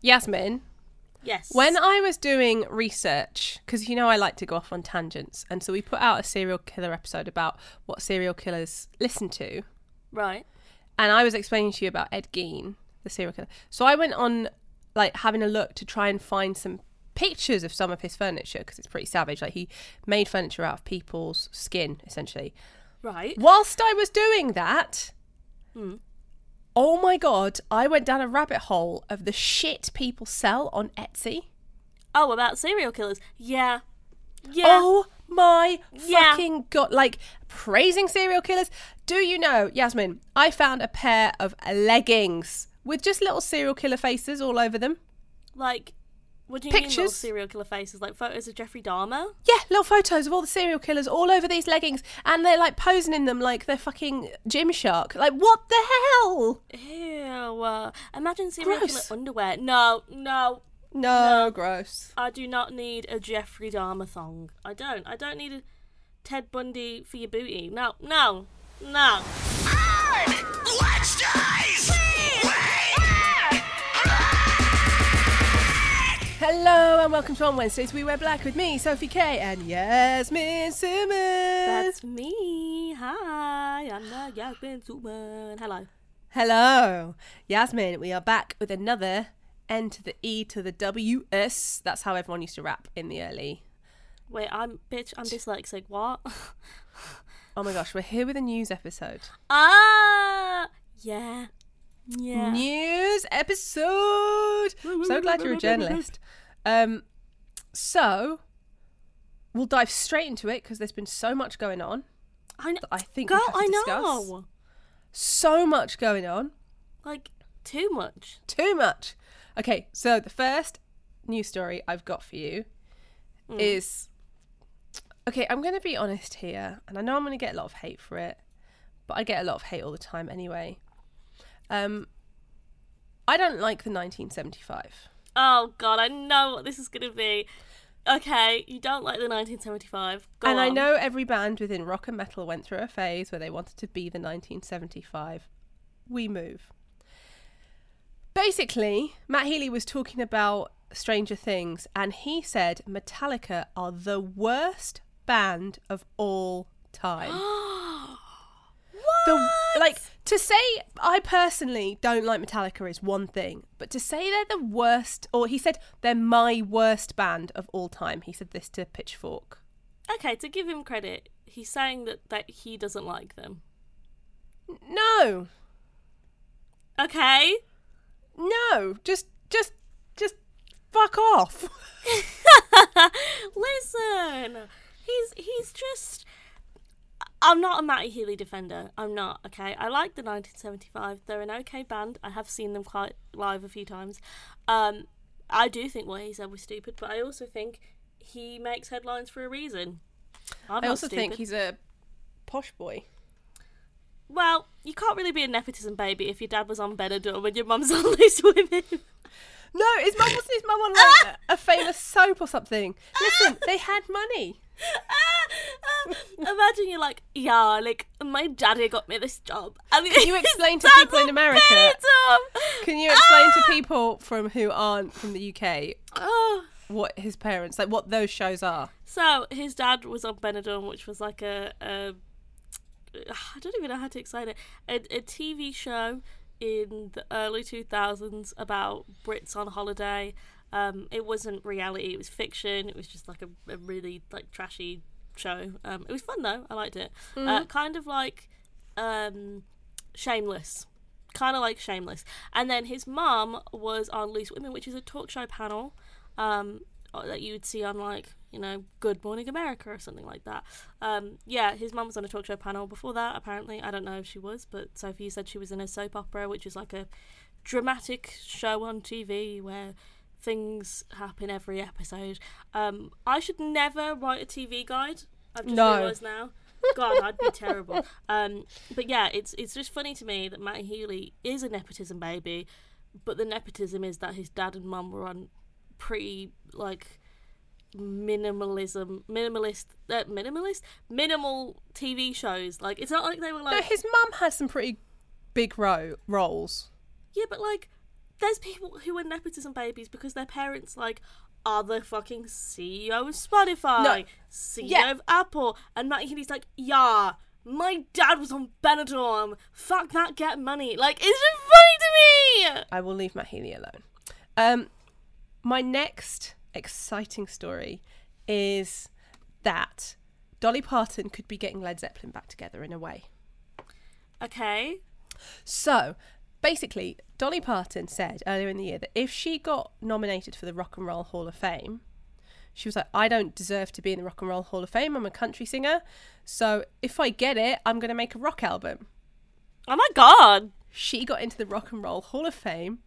Yasmin, Yes. when I was doing research, because you know I like to go off on tangents, and so we put out a serial killer episode about what serial killers listen to, right. and I was explaining to you about Ed Gein, the serial killer. So I went on like having a look to try and find some pictures of some of his furniture because it's pretty savage. Like he made furniture out of people's skin, essentially. Right. Whilst I was doing that, Hmm. Oh my god, I went down a rabbit hole of the shit people sell on Etsy. Oh, about serial killers. Yeah. Yeah. Oh my Yeah. fucking god! Like praising serial killers. Do you know, Yasmin? I found a pair of leggings with just little serial killer faces all over them. Like, what do you mean little serial killer faces? Like photos of Jeffrey Dahmer? Yeah, little photos of all the serial killers all over these leggings, and they're like posing in them like they're fucking Gymshark. Like what the hell? Ew. Uh, imagine serial Gross. killer underwear. No, no. No, gross. I do not need a Jeffrey Dahmer thong. I don't. I don't need a Ted Bundy for your booty. No, no, no. Hello and welcome to On Wednesdays We Wear Black with me, Sophie K, and Yasmin Simmons. That's me. Hi, I'm the Yasmin Summan. Hello. Hello, Yasmin. We are back with another N to the E to the W S. That's how everyone used to rap in the early. Wait, I'm bitch. I'm dyslexic. What? Oh my gosh, we're here with a news episode. ah, yeah, yeah. News episode. So glad you're a journalist. Um, so we'll dive straight into it because there's been so much going on. I know. I think Girl, I know. So much going on. Like too much. Too much. Okay, so the first news story I've got for you is okay, I'm going to be honest here, and I know I'm going to get a lot of hate for it, but I get a lot of hate all the time anyway. Um, I don't like the 1975. Oh God, I know what this is gonna be. Okay, you don't like the 1975. Go and I know every band within rock and metal went through a phase where they wanted to be the 1975. We move. Basically, Matt Healy was talking about Stranger Things, and he said Metallica are the worst band of all time. the like to say I personally don't like Metallica is one thing, but to say they're the worst, or he said they're my worst band of all time. He said this to Pitchfork. Okay, to give him credit, he's saying that that he doesn't like them. No, Okay. no, just, just, just fuck off. Listen, he's he's just. I'm not a Matty Healy defender. I'm not. Okay, I like the 1975. They're an okay band. I have seen them quite live a few times. Um, I do think what he said was stupid, but I also think he makes headlines for a reason. I'm I also think he's a posh boy. Well, you can't really be a nepotism baby if your dad was on Benidorm and your mum's on Loose Women. No, his mum wasn't his mum on like a, a famous soap or something. Listen, they had money. Imagine you're like, yeah, like my daddy got me this job. And Can you explain to people in America? Can you explain Ah! to people from who aren't from the UK Oh. what his parents like what those shows are? So his dad was on Benidorm, which was like a, a I don't even know how to explain it. A, a TV show in the early two thousands about Brits on holiday. Um, it wasn't reality; it was fiction. It was just like a, a really like trashy show. Um, it was fun though. I liked it. Uh, kind of like um, Shameless. Kind of like Shameless. And then his mum was on Loose Women, which is a talk show panel um, that you would see on like you know Good Morning America or something like that. Um, yeah, his mum was on a talk show panel before that. Apparently, I don't know if she was, but Sophie said she was in a soap opera, which is like a dramatic show on TV where things happen every episode. Um, I should never write a TV guide. I've just No. realised now. God, I'd be terrible. Um, but yeah, it's it's just funny to me that Matt Healy is a nepotism baby, but the nepotism is that his dad and mum were on pretty like minimalism, minimalist, uh, minimalist, minimal TV shows. Like it's not like they were No, like his mum had some pretty big ro- roles. yeah, but like there's people who are nepotism babies because their parents like are the fucking CEO of Spotify, No. CEO Yeah. of Apple, and Matt Healy's like, yeah, my dad was on Benidorm. Fuck that, get money. Like, it's just funny to me. I will leave Matt Healy alone. Um, my next exciting story is that Dolly Parton could be getting Led Zeppelin back together in a way. Okay. So, basically, Dolly Parton said earlier in the year that if she got nominated for the Rock and Roll Hall of Fame, she was like, I don't deserve to be in the Rock and Roll Hall of Fame. I'm a country singer. So, if I get it, I'm going to make a rock album. Oh my god. She got into the Rock and Roll Hall of Fame.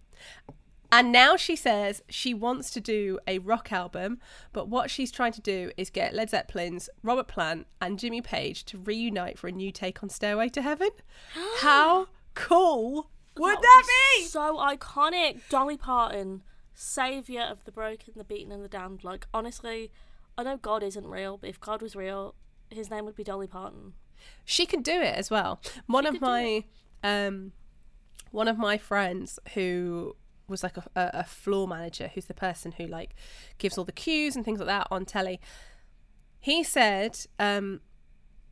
And now she says she wants to do a rock album, but what she's trying to do is get Led Zeppelin's Robert Plant and Jimmy Page to reunite for a new take on Stairway to Heaven. How cool would that be? So iconic. Dolly Parton, savior of the broken, the beaten, and the damned. Like, honestly, I know God isn't real, but if God was real, his name would be Dolly Parton. She can do it as well. One of my um one of my friends who was like a, a, a floor manager who's the person who like gives all the cues and things like that on telly he said um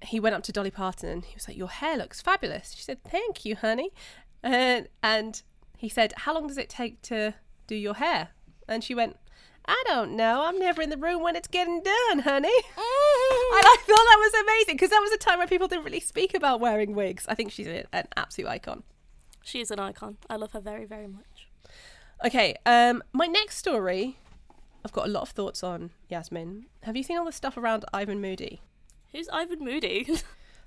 he went up to Dolly Parton and he was like your hair looks fabulous she said thank you honey and and he said how long does it take to do your hair and she went I don't know. I'm never in the room when it's getting done, honey. And I thought that was amazing because that was a time where people didn't really speak about wearing wigs. I think she's a, an absolute icon. She is an icon. I love her very, very much. Okay, um, my next story, I've got a lot of thoughts on Yasmin. Have you seen all the stuff around Ivan Moody? Who's Ivan Moody?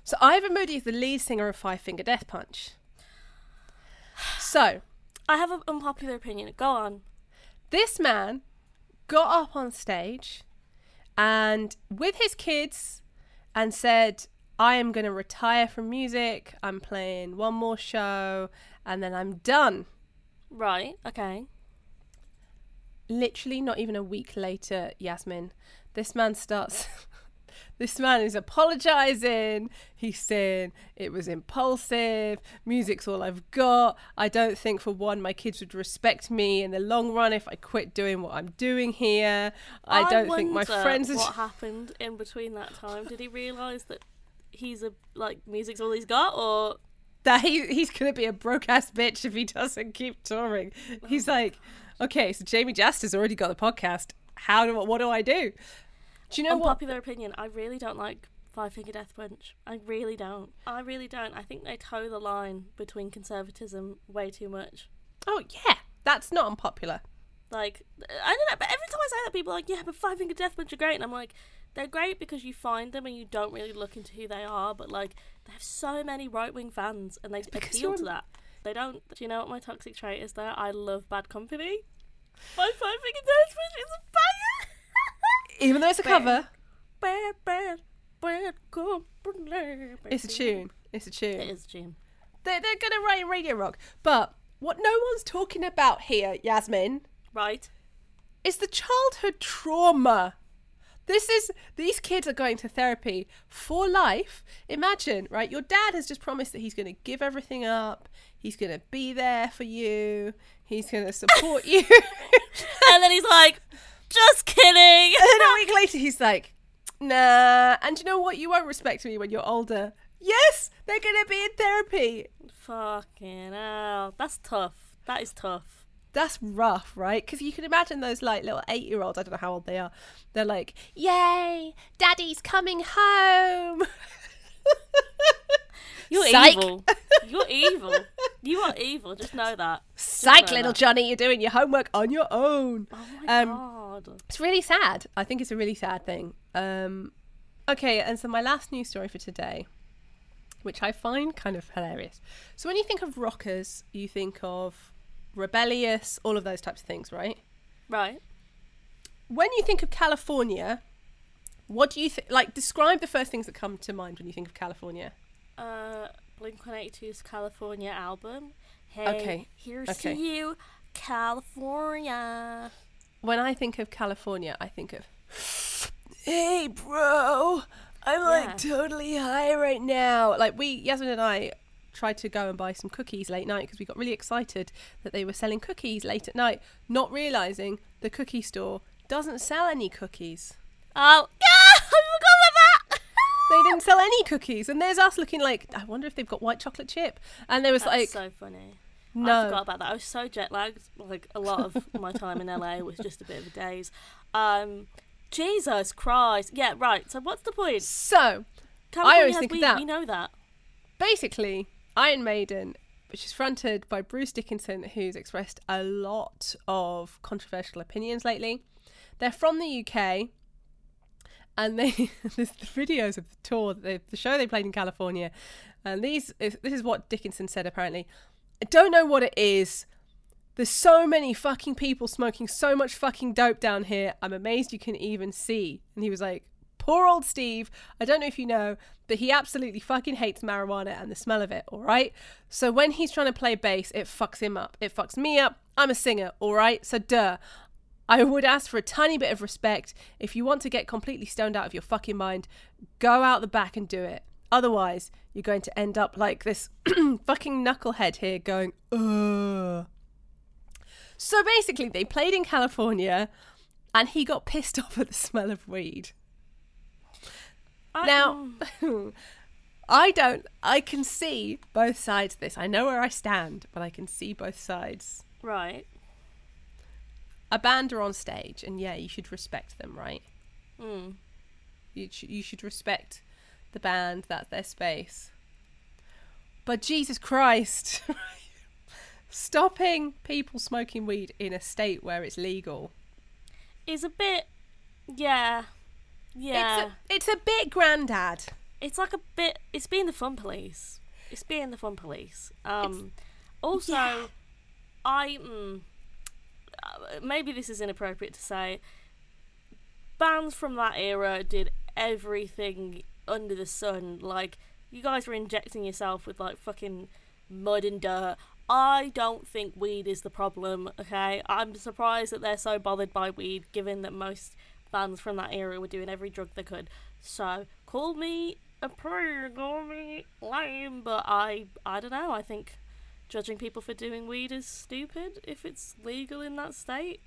So Ivan Moody is the lead singer of Five Finger Death Punch. So I have an unpopular opinion. Go on. this man got up on stage and with his kids and said, I am going to retire from music. I'm playing one more show and then I'm done. Right. Okay. Literally, not even a week later, Yasmin, this man starts. This man is apologizing. He's saying it was impulsive. Music's all I've got. I don't think, for one, my kids would respect me in the long run if I quit doing what I'm doing here. I, don't think my friends. What happened in between that time? Did he realise that he's a like music's all he's got, or that he he's gonna be a broke ass bitch if he doesn't keep touring. He's like, okay, so Jamey Jasta's already got the podcast. How do what do I do? Do you know what? unpopular opinion? I really don't like Five Finger Death Punch. I really don't. I really don't. I think they toe the line between conservatism way too much. Oh yeah, that's not unpopular. Like I don't know, but every time I say that, people are like, "Yeah, but Five Finger Death Punch are great," and I'm like, "They're great because you find them and you don't really look into who they are." But like, they have so many right wing fans, and they appeal to that. They don't. Do you know what my toxic trait is? There, I love bad company. My Five Finger Death Punch is a banger. Even though it's a cover, it's a tune. It's a tune. It is a tune. They're, they're gonna write radio rock, but what no one's talking about here, Yasmin, Right. is the childhood trauma. This is these kids are going to therapy for life. Imagine, right? Your dad has just promised that he's going to give everything up. He's going to be there for you. He's going to support you. and then he's like, "Just kidding." and then a week later, he's like, "Nah." And you know what? You won't respect me when you're older. Yes, they're going to be in therapy. Fucking hell. That's tough. That is tough. That's rough, right? Because you can imagine those like little eight year olds. I don't know how old they are. They're like, "Yay, Daddy's coming home." You're Psych. evil. You're evil. You are evil. Just know that. Psych, know little that. Johnny, you're doing your homework on your own. Oh my Um, god. It's really sad. I think it's a really sad thing. Um, okay, and so my last news story for today, which I find kind of hilarious. So when you think of rockers, you think of rebellious, all of those types of things, right? Right. When you think of California, what do you think? Like, describe the first things that come to mind when you think of California. Blink 182's California album. Hey, Okay, here's okay. to you, California. When I think of California, I think of, hey, bro, I'm Yeah. like totally high right now. Like we, Yasmin and I, tried to go and buy some cookies late night because we got really excited that they were selling cookies late at night, not realizing the cookie store doesn't sell any cookies. Oh, yeah, I forgot about that. They didn't sell any cookies, and there's us looking like I wonder if they've got white chocolate chip. And there was That's like so funny. No. I forgot about that. I was so jet lagged. Like a lot of my time in LA was just a bit of a daze. Um, Jesus Christ. Yeah, right. So what's the point? so California always has think weed, that. We know that. basically Iron Maiden, which is fronted by Bruce Dickinson, who's expressed a lot of controversial opinions lately. They're from the UK, and they there's the videos of the tour, the, the show they played in California, and these this is what Dickinson said apparently. I don't know what it is. There's so many fucking people smoking so much fucking dope down here. I'm amazed you can even see. And he was like, poor old Steve. I don't know if you know, but he absolutely fucking hates marijuana and the smell of it, all right? So when he's trying to play bass, it fucks him up. It fucks me up. I'm a singer, all right? So duh. I would ask for a tiny bit of respect. If you want to get completely stoned out of your fucking mind, go out the back and do it. Otherwise, you're going to end up like this fucking knucklehead here going, ugh. So basically, they played in California and he got pissed off at the smell of weed. I, Now, I don't, I can see both sides of this. I know where I stand, but I can see both sides. right. A band are on stage, and yeah, you should respect them, right? Mm. You, sh- you should respect the band, that's their space. But Jesus Christ, stopping people smoking weed in a state where it's legal. Is a bit. Yeah. Yeah. It's, a, it's a bit granddad. it's like a bit it's being the fun police it's being the fun police um also yeah. i mm, maybe this is inappropriate to say bands from that era did everything under the sun like you guys were injecting yourself with like fucking mud and dirt I don't think weed is the problem, okay? I'm surprised that they're so bothered by weed, given that most bands from that era were doing every drug they could. So, call me a prude, call me lame, but I, I don't know. I think judging people for doing weed is stupid if it's legal in that state.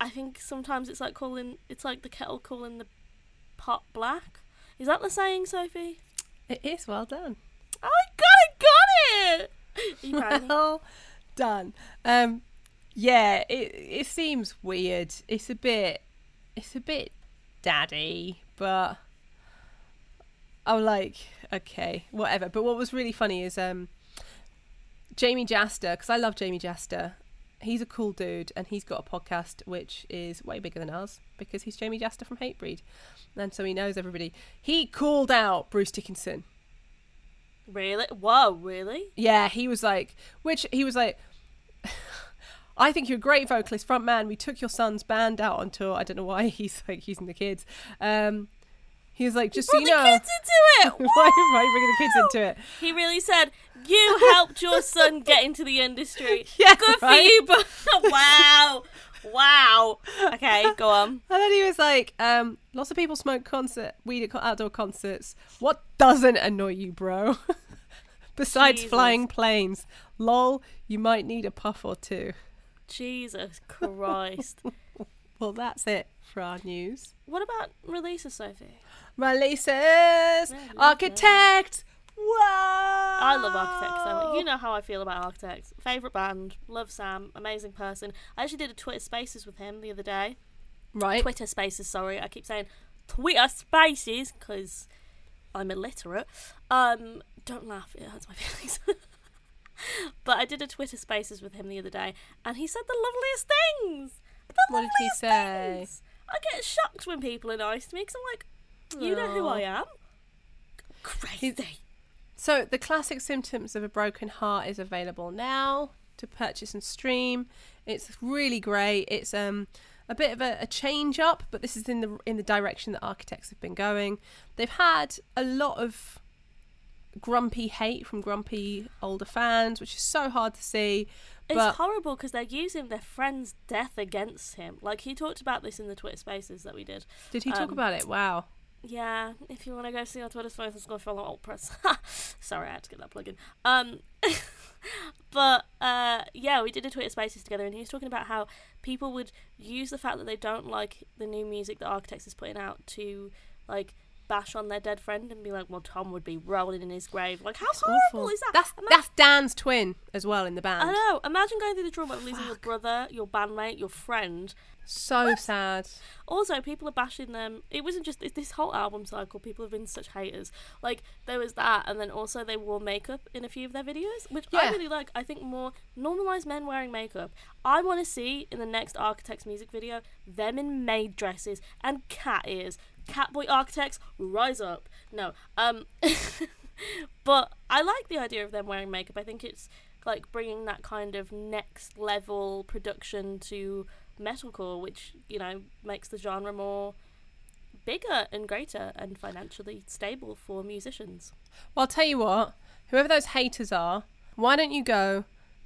I think sometimes it's like calling, it's like the kettle calling the pot black. Is that the saying, Sophie? It is well done. Oh, I got it, got it! Are you proud of me? well done. Um, yeah, it it seems weird. It's a bit, it's a bit daddy, but I'm like, okay, whatever. But what was really funny is um, Jamey Jasta, because I love Jamey Jasta. He's a cool dude, and he's got a podcast which is way bigger than ours because he's Jamey Jasta from Hatebreed, and so he knows everybody. He called out Bruce Dickinson. Really? Whoa, really? Yeah, he was like, which he was like, I think you're a great vocalist, front man. We took your son's band out on tour. I don't know why he's like using the kids. Um, he was like, just so you the know, kids into it. why, why are you bringing the kids into it? He really said, "You helped your son get into the industry. Yeah, Good right? for you." But wow, wow. Okay, go on. And then he was like, um, lots of people smoke concert weed at outdoor concerts. What doesn't annoy you, bro? Besides Jesus. flying planes, lol, you might need a puff or two. Jesus Christ. Well, that's it for our news. what about releases, Sophie? Releases, architect. Whoa! I love Architects so much. You know how I feel about Architects. Favorite band. Love Sam. Amazing person. I actually did a Twitter Spaces with him the other day. right? Twitter Spaces, sorry. I keep saying Twitter Spaces because I'm illiterate. Um, don't laugh, it hurts my feelings. but I did a Twitter Spaces with him the other day, and he said the loveliest things. The What did he say? things. I get shocked when people are nice to me because I'm like, you know who I am. Crazy. So, the classic symptoms of a broken heart is available now to purchase and stream. It's really great. It's um a bit of a, a change up, but this is in the in the direction that architects have been going. They've had a lot of grumpy hate from grumpy older fans, which is so hard to see. It's horrible because they're using their friend's death against him. Like he talked about this in the Twitter Spaces that we did. did he talk um, about it? Wow. Yeah, if you want to go see our Twitter space, let's go follow Alt Press. Sorry, I had to get that plug in. Um, but uh, yeah, we did a Twitter Spaces together, and he was talking about how people would use the fact that they don't like the new music that Architects is putting out to like bash on their dead friend and be like, "Well, Tom would be rolling in his grave." Like, how That's horrible awful. is that? That's that's Dan's twin as well in the band. I know. Imagine going through the trauma of losing your brother, your bandmate, your friend. So sad. Also, people are bashing them. It wasn't just it's this whole album cycle. People have been such haters. Like there was that, and then also they wore makeup in a few of their videos, which I Yeah. really like. I think more normalized men wearing makeup. I want to see in the next Architects music video them in maid dresses and cat ears. Catboy Architects, rise up. No, um, but I like the idea of them wearing makeup. I think it's like bringing that kind of next level production to metalcore, which you know makes the genre more bigger and greater and financially stable for musicians. Well, I'll tell you what. Whoever those haters are, why don't you go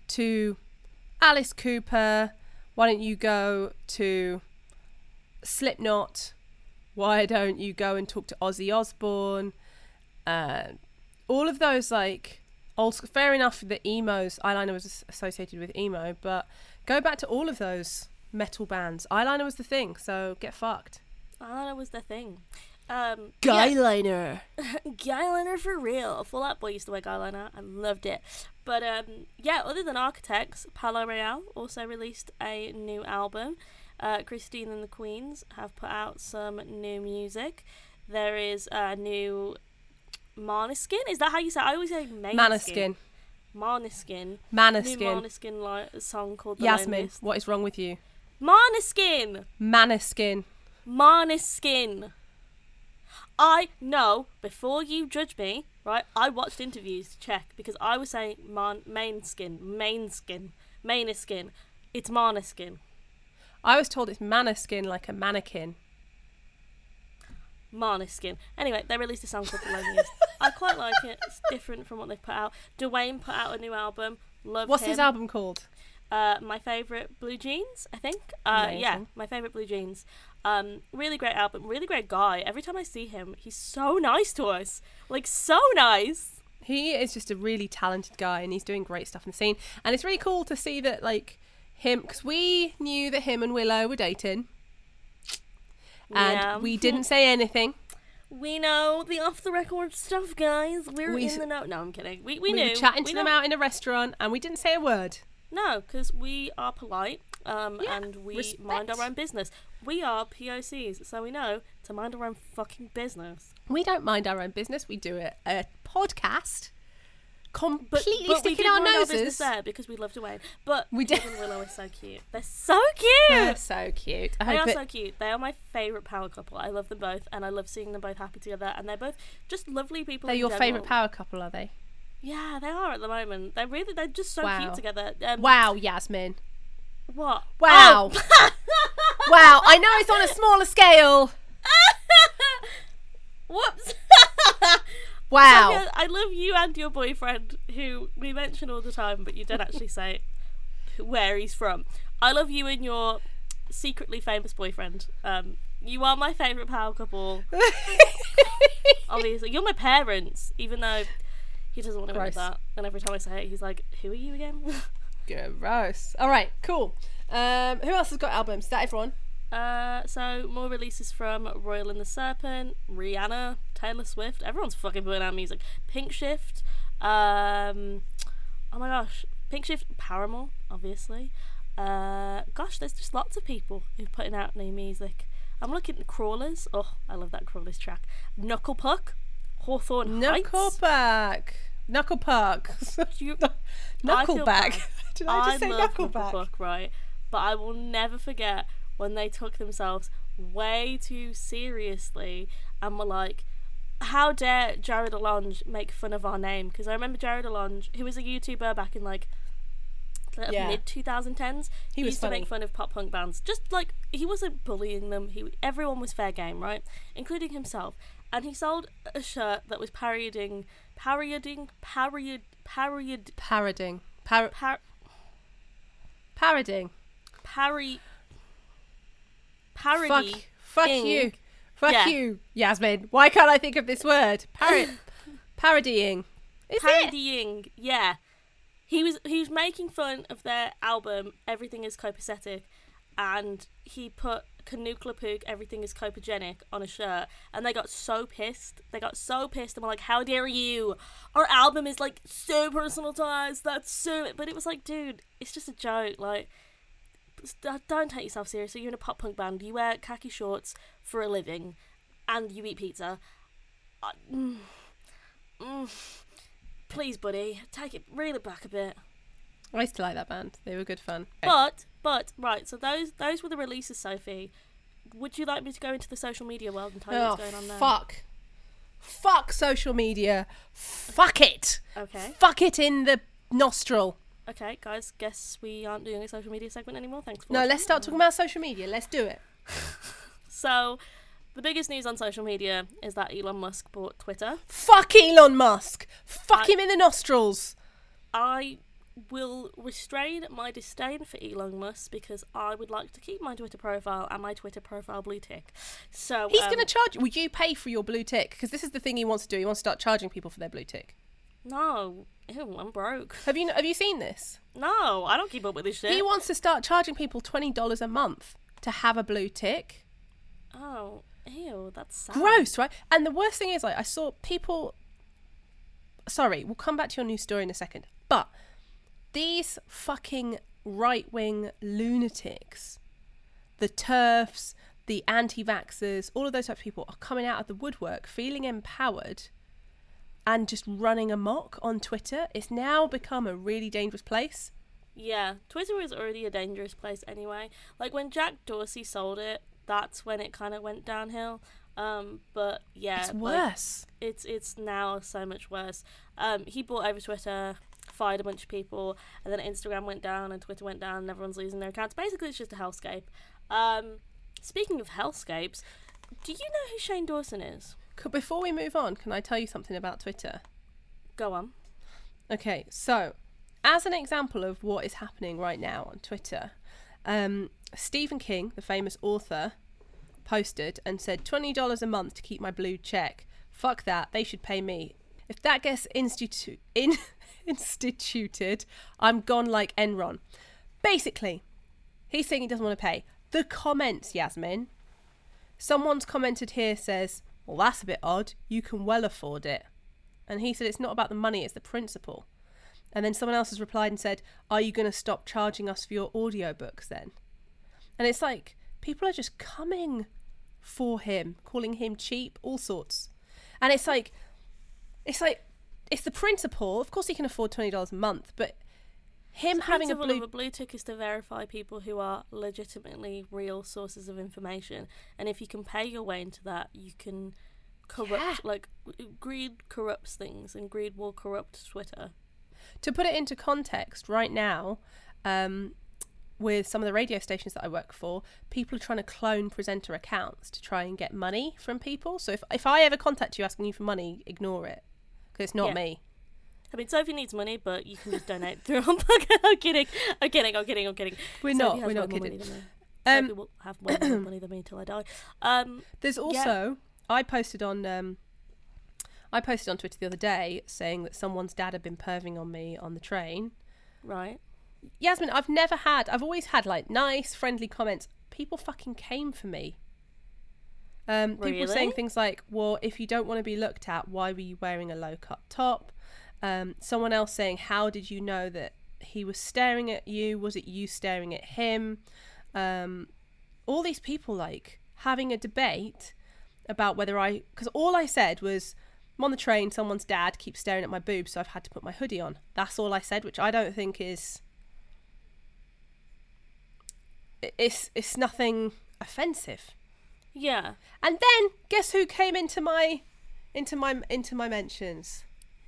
to Alice Cooper? Why don't you go to Slipknot? Why don't you go and talk to Ozzy Osbourne? Uh, all of those like old. Fair enough that emos eyeliner was associated with emo, but go back to all of those metal bands. Eyeliner was the thing, so get fucked. Eyeliner was the thing. Um, yeah, Guyliner. guyliner for real. Fall Out Boy used to wear guyliner. I loved it. But um, yeah, other than Architects, Palaye Royale also released a new album. Uh, Christine and the Queens have put out some new music. There is a new Maneskin. Is that how you say? it? I always say Maneskin. Maneskin. Maneskin. New Maneskin. Maneskin li- song called The Yasmin, Loneliest. what is wrong with you? Maneskin. Maneskin. Maneskin. I know before you judge me, right? I watched interviews to check because I was saying man, main skin, main skin, maniskin. It's Maneskin. I was told it's Maneskin like a mannequin. Maneskin. Anyway, they released a song called Loneliest. I quite like it. It's different from what they've put out. Dwayne put out a new album. Love What's him. his album called? Uh, my favorite blue jeans, I think. Uh, yeah, my favorite blue jeans. Um, really great album, really great guy. Every time I see him, he's so nice to us, like so nice. He is just a really talented guy and he's doing great stuff in the scene. And it's really cool to see that, like, him, because we knew that him and Willow were dating and Yeah. we didn't say anything. We know the off the record stuff, guys. We're We in the know. No, I'm kidding. We we, knew We, knew. were chatting we to them know- out in a restaurant and we didn't say a word. No, because we are polite. Um, Yeah, and we mind our own business. We are POCs, so we know to mind our own fucking business. We don't mind our own business. We do a, a podcast But, completely but sticking our noses. there because we love Dwayne. But We did. And Willow are so cute. They're so cute. They're so cute. I They are it- so cute. They are my favourite power couple. I love them both, and I love seeing them both happy together. And they're both just lovely people. they're your general. favourite power couple, are they? Yeah, they are at the moment. They're really, they're just so Wow. cute together. Um, Wow, Yasmin. What? Wow. Oh. wow, I know it's on a smaller scale. Whoops. Wow. I love you and your boyfriend, who we mention all the time, but you don't actually say where he's from. I love you and your secretly famous boyfriend. Um, you are my favourite power couple. Obviously, you're my parents, even though he doesn't want to admit that. And every time I say it, he's like, "Who are you again?" Gross. All right, cool. Um, who else has got albums? Is that everyone? Uh, so more releases from Royal and the Serpent, Rihanna, Taylor Swift. Everyone's fucking putting out music. Pink Shift. Um, oh my gosh, Pink Shift, Paramore, obviously. Uh, gosh, there's just lots of people who are putting out new music. I'm looking at Crawlers. Oh, I love that Crawlers track. Knuckle Puck, Hawthorne Knuckleback. Knucklepuck. You- I feel Knuckleback. Did I just say love Knuckleback? Knucklepuck, right? But I will never forget when they took themselves way too seriously and were like, "How dare Jarrod Alonge make fun of our name?" Because I remember Jarrod Alonge, who was a YouTuber back in like the Yeah. mid 2010s. He was used to make fun of pop punk bands. Just like he wasn't bullying them. He everyone was fair game, right? Including himself. And he sold a shirt that was parodying, parodying, parodied, parodied, Parodying. Par- par, parodying. parry, parody. Fuck. Fuck you. Fuck Yeah. you, Yasmin. Why can't I think of this word? Parrot. parodying. Is it? parodying. Yeah, he was he was making fun of their album Everything Is Copacetic, and he put Canuclepook Everything Is Copogenic on a shirt, and they got so pissed. They got so pissed and were like, "How dare you? Our album is like so personalized. That's so." But it was like, dude, it's just a joke. Like. St- Don't take yourself seriously. You're in a pop punk band. You wear khaki shorts for a living, and you eat pizza. I- mm, mm. Please, buddy, take it, reel it back a bit. I used to like that band. They were good fun. But, but, right. So those those were the releases, Sophie. Would you like me to go into the social media world and tell you oh, what's going on there? fuck. Fuck social media. Fuck it. Okay, Fuck it in the nostril. Okay, guys. Guess we aren't doing a social media segment anymore. Thanks for No, watching. let's start talking about social media. Let's do it. So, the biggest news on social media is that Elon Musk bought Twitter. Fuck Elon Musk. Fuck I- him in the nostrils. I will restrain my disdain for Elon Musk because I would like to keep my Twitter profile and my Twitter profile blue tick. So He's um, going to charge. Will you pay for your blue tick? Because this is the thing he wants to do. He wants to start charging people for their blue tick. No, ew, I'm broke. Have you Have you seen this? No, I don't keep up with this shit. He wants to start charging people twenty dollars a month to have a blue tick. oh, ew, that's sad. Gross, right? And the worst thing is, like, I saw people. Sorry, we'll come back to your new story in a second. But these fucking right wing lunatics, the TERFs, the anti vaxxers, all of those types of people are coming out of the woodwork feeling empowered and just running amok on Twitter. It's now become a really dangerous place. Yeah, Twitter was already a dangerous place anyway. Like when Jack Dorsey sold it, that's when it kind of went downhill. Um, but yeah, It's like, worse. it's it's now so much worse. Um, he bought over Twitter, fired a bunch of people, and then Instagram went down and Twitter went down, and everyone's losing their accounts. Basically, it's just a hellscape. Um, speaking of hellscapes, do you know who Shane Dawson is? Before we move on, can I tell you something about Twitter? Go on. Okay, so as an example of what is happening right now on Twitter, um, Stephen King, the famous author, posted and said $20 a month to keep my blue check. Fuck that, they should pay me. If that gets institu- in- instituted, I'm gone like Enron. Basically, he's saying he doesn't want to pay. The comments, Yasmin. Someone's commented here says, Well, that's a bit odd. You can well afford it. And he said, It's not about the money, it's the principle. And then someone else has replied and said, Are you going to stop charging us for your audiobooks then? And it's like, people are just coming for him, calling him cheap, all sorts. And it's like, it's like, it's the principle. Of course, he can afford $20 a month, but him having a blue a blue tick is to verify people who are legitimately real sources of information, and if you can pay your way into that, you can corrupt. Yeah. Like greed corrupts things, and greed will corrupt Twitter. to put it into context, right now, um, with some of the radio stations that I work for, people are trying to clone presenter accounts to try and get money from people. So if, if I ever contact you asking you for money, ignore it because it's not Yeah. me. I mean, Sophie needs money, but you can just donate through. I'm kidding. I'm kidding. I'm kidding. I'm kidding. We're Sophie not. We're not kidding. Um, Sophie will have way more money than me until I die. Um, There's also I posted on um, I posted on Twitter the other day saying that someone's dad had been perving on me on the train. right. Yasmin, I've never had. I've always had like nice, friendly comments. People fucking came for me. Um, people were saying things like, "Well, if you don't want to be looked at, why were you wearing a low cut top?" Um, someone else saying, "How did you know that he was staring at you? Was it you staring at him?" Um, all these people like having a debate about whether I, because all I said was, "I'm on the train. Someone's dad keeps staring at my boobs, so I've had to put my hoodie on." That's all I said, which I don't think is. It's it's nothing offensive. Yeah. And then guess who came into my into my into my mentions?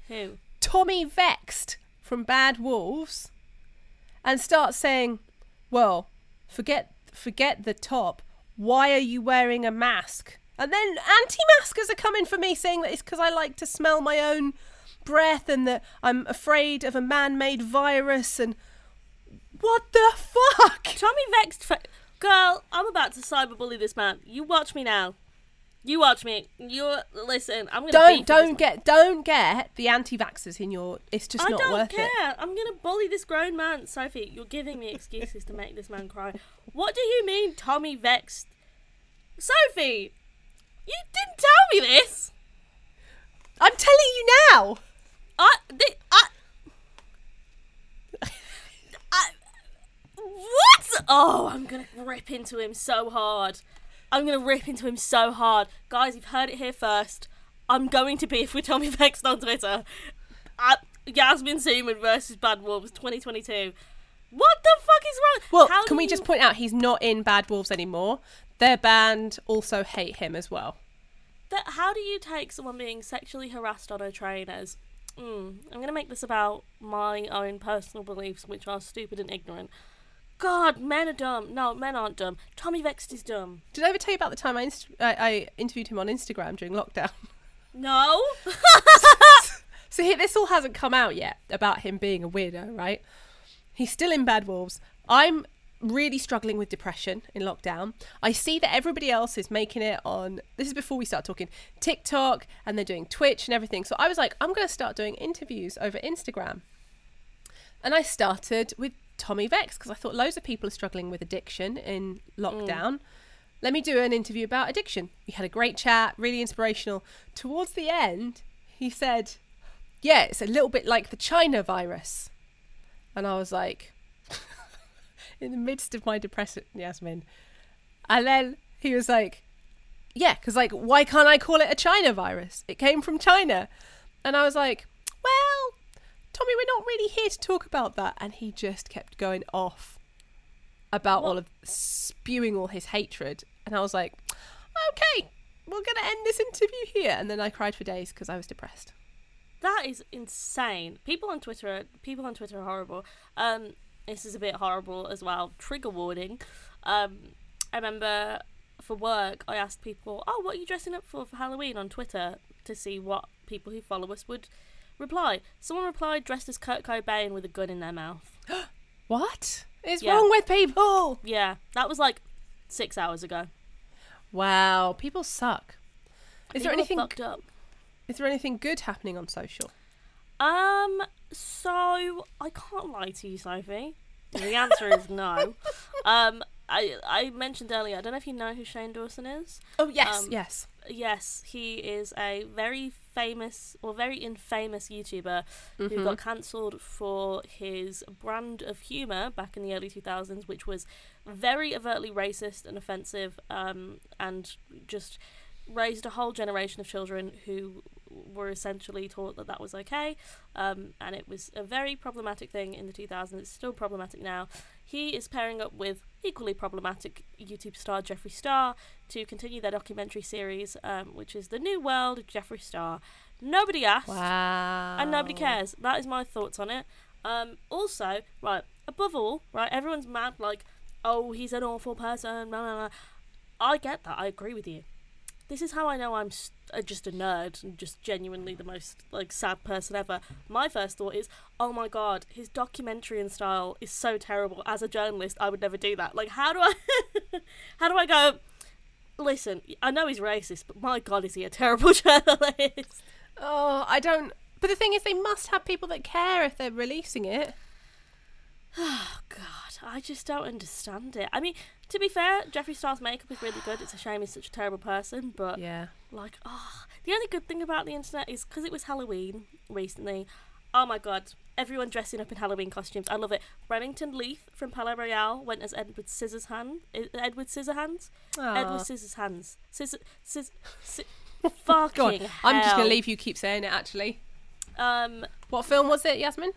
Who? Tommy Vext from Bad Wolves and starts saying, "Well, forget forget the top. Why are you wearing a mask?" And then anti-maskers are coming for me saying that it's because I like to smell my own breath and that I'm afraid of a man-made virus and what the fuck? Tommy Vext. Fa- Girl, I'm about to cyberbully this man. You watch me now. You watch me. You listen. I'm gonna Don't don't get don't get the anti-vaxxers in your. It's just I not don't worth care. it. I'm gonna bully this grown man, Sophie. You're giving me excuses to make this man cry. What do you mean, Tommy Vext? Sophie, you didn't tell me this. I'm telling you now. I, thi- I, I, what? Oh, I'm gonna rip into him so hard. I'm gonna rip into him so hard, guys. You've heard it here first. I'm going to beef with Tommy Vext on Twitter. Uh, Yasmin Seaman versus Bad Wolves 2022. What the fuck is wrong? Well, How can we you- just point out he's not in Bad Wolves anymore? Their band also hate him as well. that how do you take someone being sexually harassed on a train as mm, i'm going to make this about my own personal beliefs which are stupid and ignorant god men are dumb no men aren't dumb tommy vext is dumb Did I ever tell you about the time I, inst- I, I interviewed him on Instagram during lockdown? no So he, this all hasn't come out yet about him being a weirdo, right? He's still in Bad Wolves. I'm really struggling with depression in lockdown. I see that everybody else is making it on. This is before we start talking TikTok, and they're doing Twitch and everything. So I was like, I'm going to start doing interviews over Instagram. And I started with Tommy Vex because I thought loads of people are struggling with addiction in mm. lockdown. Let me do an interview about addiction. We had a great chat, really inspirational. Towards the end, he said, Yeah, it's a little bit like the China virus. And I was like, in the midst of my depression, Yasmin. And then he was like, Yeah, because, like, why can't I call it a China virus? It came from China. And I was like, Tommy, we're not really here to talk about that. And he just kept going off about all of spewing all his hatred. And I was like, Okay, we're going to end this interview here. And then I cried for days because I was depressed. that is insane people on twitter people on twitter are horrible um this is a bit horrible as well trigger warning um i remember for work i asked people oh what are you dressing up for for halloween on twitter to see what people who follow us would reply someone replied dressed as kurt cobain with a gun in their mouth What is Yeah. wrong with people? yeah that was like six hours ago Wow, people suck. Is there People are anything? fucked up Is there anything good happening on social? Um, so I can't lie to you, Sophie. The answer is no. Um, I I mentioned earlier. I don't know if you know who Shane Dawson is. Oh yes, Um, yes. Yes, he is a very famous or very infamous YouTuber who Mhm. got cancelled for his brand of humour back in the early 2000s, which was very overtly racist and offensive, um, and just raised a whole generation of children who were essentially taught that that was okay, um, and it was a very problematic thing in the 2000s. It's still problematic now. He is pairing up with equally problematic YouTube star Jeffree Star to continue their documentary series, um, which is The New World of Jeffree Star. Nobody asked, Wow. and nobody cares. That is my thoughts on it. Um, also, right, above all, right, everyone's mad like, oh, he's an awful person. Blah, blah, blah. I get that. I agree with you. This is how I know I'm uh, just a nerd and just genuinely the most like sad person ever. My first thought is, oh my god, his documentary and style is so terrible. As a journalist, I would never do that. Like, how do I, how do I go? Listen, I know he's racist, but my god, is he a terrible journalist? Oh, I don't. But the thing is, they must have people that care if they're releasing it. Oh God, I just don't understand it. I mean, to be fair, Jeffree Star's makeup is really good. It's a shame he's such a terrible person, but Yeah. like, oh, the only good thing about the internet is because it was Halloween recently. Oh my God, everyone dressing up in Halloween costumes. I love it. Remington Leith from Palaye Royale went as Edward Scissorhands. Edward Scissorhands. Edward Aw. Scissorhands. Scissor. Scissor. On. fucking. I'm just gonna leave you keep saying it. Actually, Um, what film was it, Yasmin?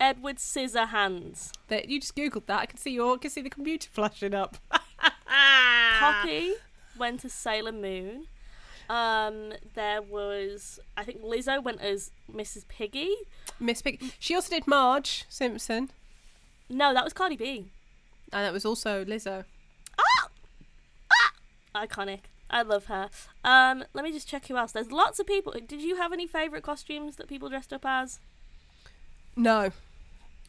Edward Scissorhands. That you just googled that. I can see your. I can see the computer flashing up. Poppy went as Sailor Moon. Um, there was, I think Lizzo went as Mrs. Piggy. Miss Piggy. She also did Marge Simpson, No, that was Cardi B. and that was also Lizzo. Iconic. I love her. Um, let me just check who else. There's lots of people. Did you have any favourite costumes that people dressed up as? No.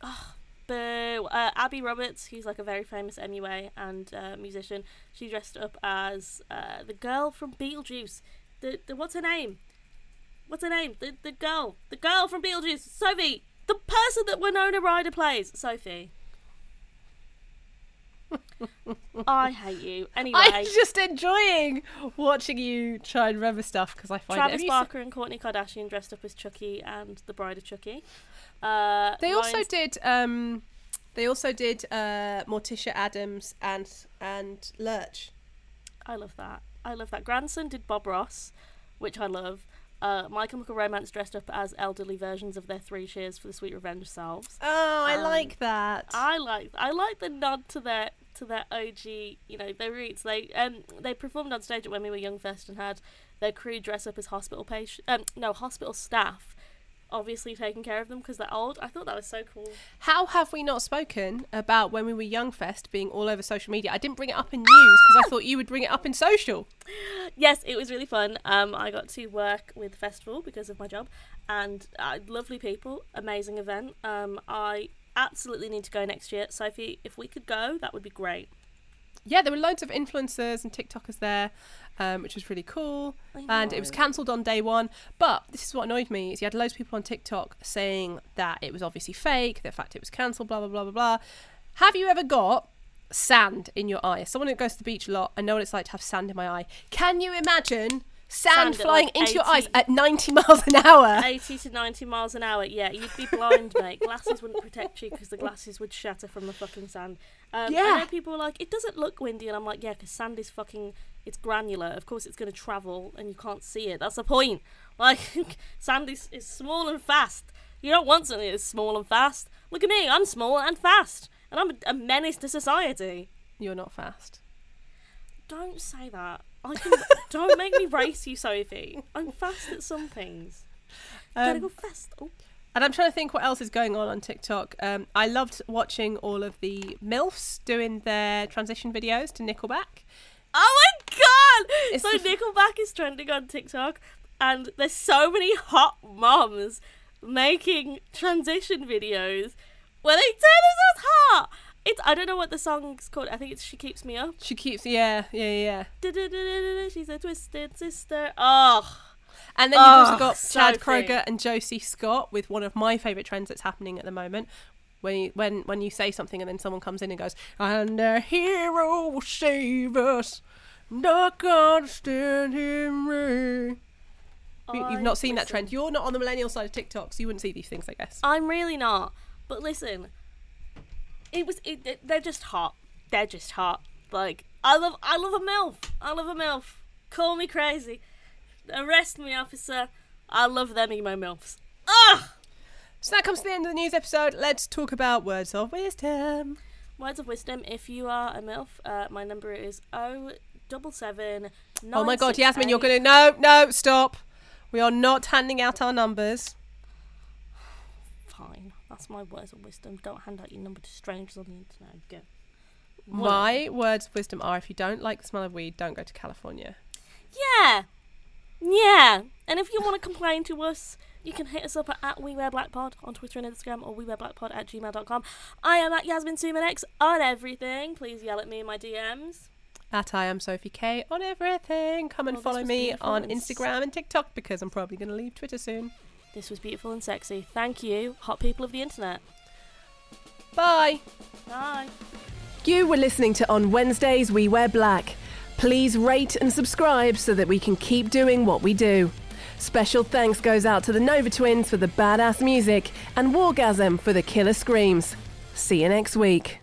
Oh, boo. Uh, Abby Roberts, who's like a very famous MUA and uh, musician, she dressed up as uh, the girl from Beetlejuice. The, the what's her name? What's her name? The the girl, the girl from Beetlejuice, Sophie, the person that Winona Ryder plays, Sophie. I hate you. Anyway, I'm just enjoying watching you try and remember stuff because I find it. Travis Barker and Kourtney Kardashian dressed up as Chucky and the Bride of Chucky. Uh, They also Ryan's- did. Um, they also did uh, Morticia Addams and and Lurch. I love that. I love that. Grandson did Bob Ross, which I love. Uh, My Chemical Romance dressed up as elderly versions of their three cheers for the Sweet Revenge selves. Oh, I Um, like that. I like I like the nod to their to their OG, you know, their roots. They um they performed on stage at When We Were Young Fest and had their crew dress up as hospital patient um no hospital staff, obviously taking care of them because they're old. I thought that was so cool. How have we not spoken about when we were Young Fest being all over social media? I didn't bring it up in news because I thought you would bring it up in social. Yes, it was really fun. Um, I got to work with the festival because of my job, and uh, lovely people, amazing event. Um, I absolutely need to go next year, Sophie. If we could go, that would be great. Yeah, there were loads of influencers and TikTokers there, um, which was really cool. And it was cancelled on day one. But this is what annoyed me: is you had loads of people on TikTok saying that it was obviously fake, the fact it was cancelled, blah blah blah blah blah. Have you ever got sand in your eye? As Someone who goes to the beach a lot, I know what it's like to have sand in my eye. Can you imagine sand, Sand flying like, into your eyes at 90 miles an hour? 80 to 90 miles an hour. Yeah, you'd be blind, mate. Glasses wouldn't protect you because the glasses would shatter from the fucking sand. Um, I know people are like, it doesn't look windy, and I'm like, yeah, because sand is fucking, it's granular. Of course, it's going to travel, and you can't see it. That's the point. Like, sand is, is small and fast. You don't want something that's small and fast. Look at me, I'm small and fast, and I'm a, a menace to society. You're not fast. Don't say that. I can. don't make me race you, Sophie. I'm fast at some things. Gotta Um, go fast. Oh. And I'm trying to think what else is going on on TikTok. Um, I loved watching all of the MILFs doing their transition videos to Nickelback. Oh my god! It's so the Nickelback is trending on TikTok, and there's so many hot moms making transition videos where they this is hot. It's I don't know what the song's called. I think it's "She Keeps Me Up." She keeps, yeah, yeah, yeah. She's a twisted sister. Oh, And then you've also Oh, got so Chad free. Kroeger and Josey Scott with one of my favourite trends that's happening at the moment. When you, when when you say something and then someone comes in and goes, "And a hero will save us, not gonna stand in me." You- You've not seen that trend. You're not on the millennial side of TikTok, so you wouldn't see these things, I guess. I'm really not. But listen, it was. It, they're just hot. They're just hot. Like I love. I love a milf. I love a milf. Call me crazy. Arrest me, officer. I love them emo milfs. Ugh. So that comes to the end of the news episode. Let's talk about words of wisdom. Words of wisdom. If you are a milf, uh, my number is O double seven. Oh my god, Yasmin, you're gonna no, no, stop. We are not handing out our numbers. Fine. That's my words of wisdom. Don't hand out your number to strangers on the internet. Go. My words of wisdom are: if you don't like the smell of weed, don't go to California. Yeah. Yeah. And if you want to complain to us, you can hit us up at, at We Wear Black Pod on Twitter and Instagram or We Wear Black Pod at gmail.com. I am at Yasmin Sumanex on everything. Please yell at me in my DMs. At I am Sophie K on everything. Come and Oh, follow me on Instagram and TikTok because I'm probably going to leave Twitter soon. This was beautiful and sexy. Thank you, hot people of the internet. Bye. Bye. You were listening to On Wednesdays We Wear Black. Please rate and subscribe so that we can keep doing what we do. Special thanks goes out to the Nova Twins for the badass music and Wargasm for the killer screams. See you next week.